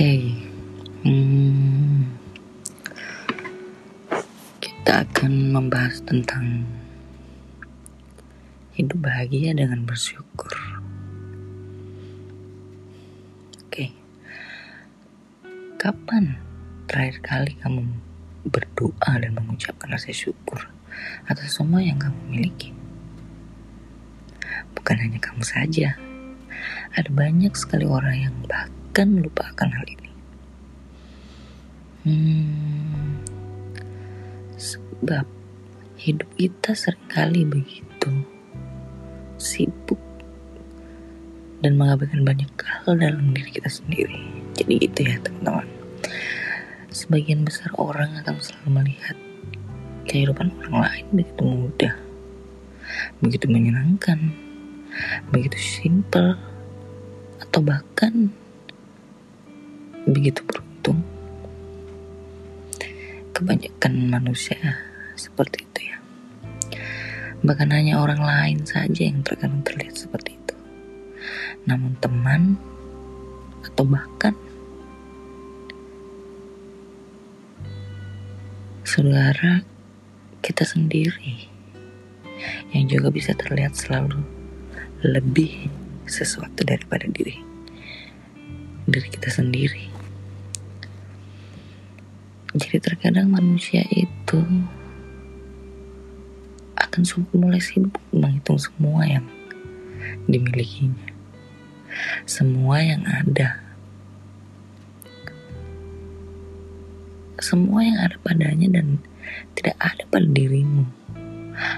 Oke, hmm, kita akan membahas tentang hidup bahagia dengan bersyukur. Oke, kapan terakhir kali kamu berdoa dan mengucapkan rasa syukur atas semua yang kamu miliki? Bukan hanya kamu saja, ada banyak sekali orang yang bahkan melupakan hal ini. Hmm, sebab hidup kita sering kali begitu sibuk dan mengabaikan banyak hal dalam diri kita sendiri. Jadi itu ya teman-teman. Sebagian besar orang akan selalu melihat kehidupan orang lain begitu mudah, begitu menyenangkan, begitu simple, atau bahkan begitu beruntung kebanyakan manusia seperti itu ya. Bahkan hanya orang lain saja yang terkadang terlihat seperti itu. Namun teman atau bahkan saudara kita sendiri yang juga bisa terlihat selalu lebih sesuatu daripada diri diri kita sendiri. Jadi terkadang manusia itu akan mulai sibuk menghitung semua yang dimilikinya. Semua yang ada. Semua yang ada padanya dan tidak ada pada dirimu.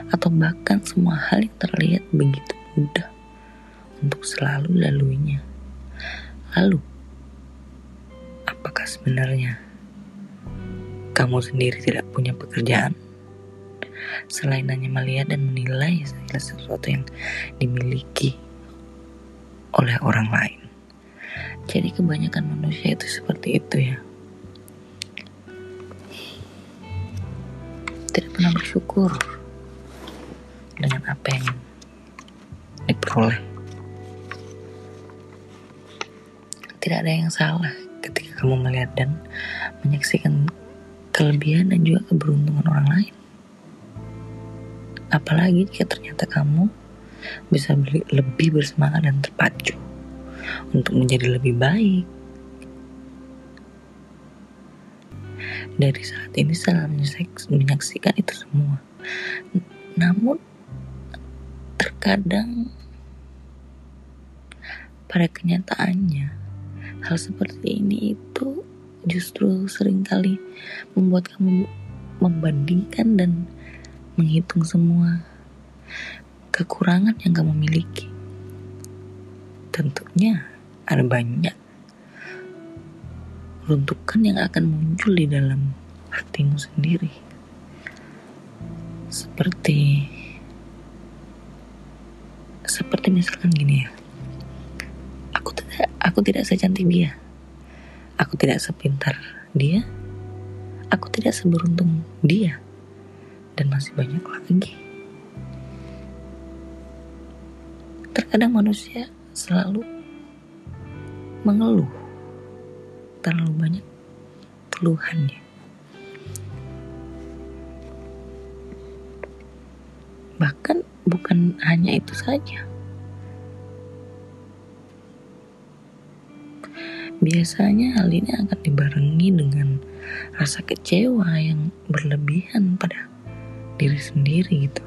Atau bahkan semua hal yang terlihat begitu mudah untuk selalu laluinya. Lalu, apakah sebenarnya kamu sendiri tidak punya pekerjaan selain hanya melihat dan menilai segala sesuatu yang dimiliki oleh orang lain. Jadi kebanyakan manusia itu seperti itu ya. Tidak pernah bersyukur dengan apa yang diperoleh. Tidak ada yang salah ketika kamu melihat dan menyaksikan kelebihan dan juga keberuntungan orang lain. Apalagi jika ternyata kamu bisa lebih bersemangat dan terpacu untuk menjadi lebih baik. Dari saat ini saya menyaksikan itu semua. Namun terkadang pada kenyataannya hal seperti ini itu justru sering kali membuat kamu membandingkan dan menghitung semua kekurangan yang kamu miliki. Tentunya ada banyak runtukan yang akan muncul di dalam hatimu sendiri. Seperti seperti misalkan gini ya. Aku tidak aku tidak secantik dia Aku tidak sepintar dia. Aku tidak seberuntung dia. Dan masih banyak lagi. Terkadang manusia selalu mengeluh terlalu banyak keluhannya. Bahkan bukan hanya itu saja. Biasanya hal ini akan dibarengi dengan rasa kecewa yang berlebihan pada diri sendiri gitu.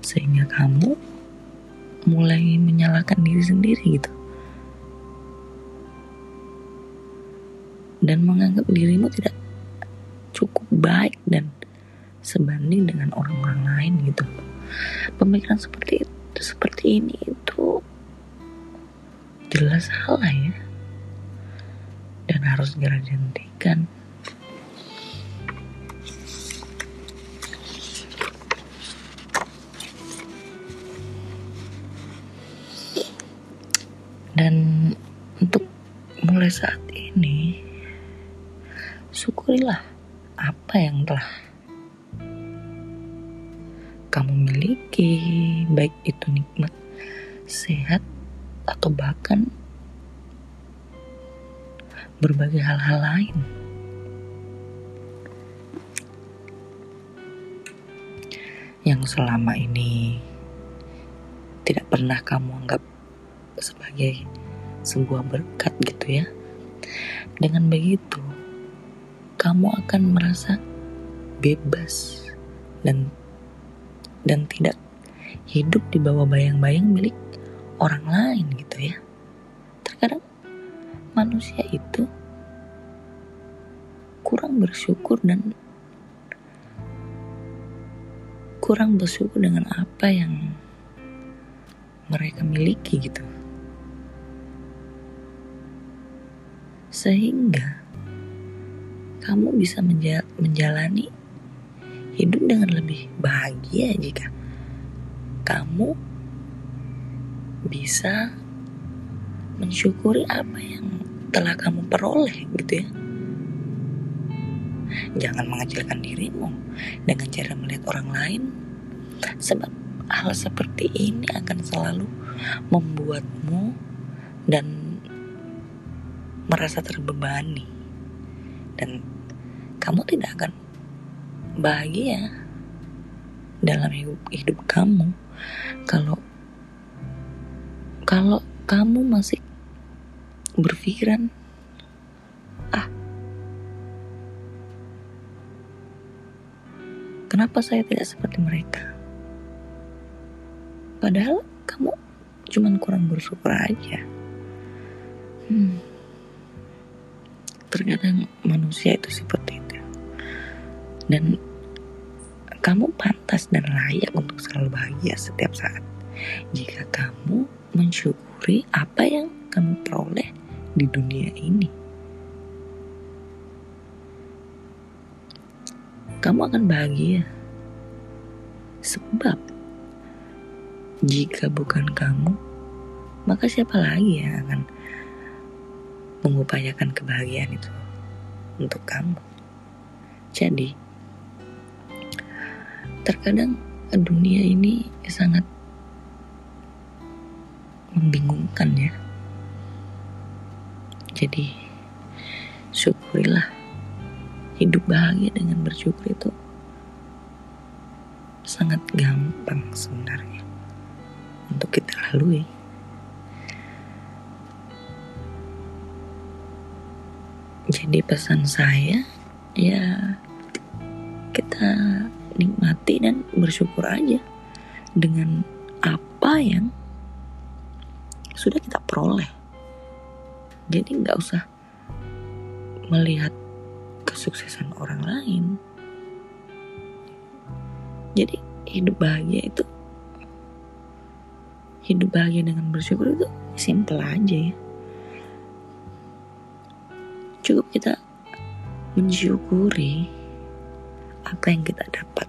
Sehingga kamu mulai menyalahkan diri sendiri gitu. Dan menganggap dirimu tidak cukup baik dan sebanding dengan orang-orang lain gitu. Pemikiran seperti itu, seperti ini itu jelas salah ya dan harus segera dihentikan. Dan untuk mulai saat ini, syukurilah apa yang telah kamu miliki, baik itu nikmat, sehat, atau bahkan berbagai hal-hal lain. Yang selama ini tidak pernah kamu anggap sebagai sebuah berkat gitu ya. Dengan begitu, kamu akan merasa bebas dan dan tidak hidup di bawah bayang-bayang milik orang lain gitu ya. Manusia itu kurang bersyukur dan kurang bersyukur dengan apa yang mereka miliki gitu. Sehingga kamu bisa menjalani hidup dengan lebih bahagia jika kamu bisa mensyukuri apa yang telah kamu peroleh gitu ya. Jangan mengecilkan dirimu dengan cara melihat orang lain sebab hal seperti ini akan selalu membuatmu dan merasa terbebani dan kamu tidak akan bahagia dalam hidup, hidup kamu kalau kalau kamu masih berpikiran ah kenapa saya tidak seperti mereka Padahal kamu cuman kurang bersyukur aja. Hmm. Terkadang manusia itu seperti itu. Dan kamu pantas dan layak untuk selalu bahagia setiap saat. Jika kamu mensyukuri apa yang kamu peroleh di dunia ini. Kamu akan bahagia. Sebab jika bukan kamu, maka siapa lagi yang akan mengupayakan kebahagiaan itu untuk kamu? Jadi, terkadang dunia ini sangat membingungkan ya. Jadi, syukurilah hidup bahagia dengan bersyukur itu sangat gampang sebenarnya untuk kita lalui. Jadi pesan saya ya kita nikmati dan bersyukur aja dengan apa yang sudah kita peroleh. Jadi nggak usah melihat kesuksesan orang lain. Jadi hidup bahagia itu hidup bahagia dengan bersyukur itu simple aja ya cukup kita mensyukuri apa yang kita dapat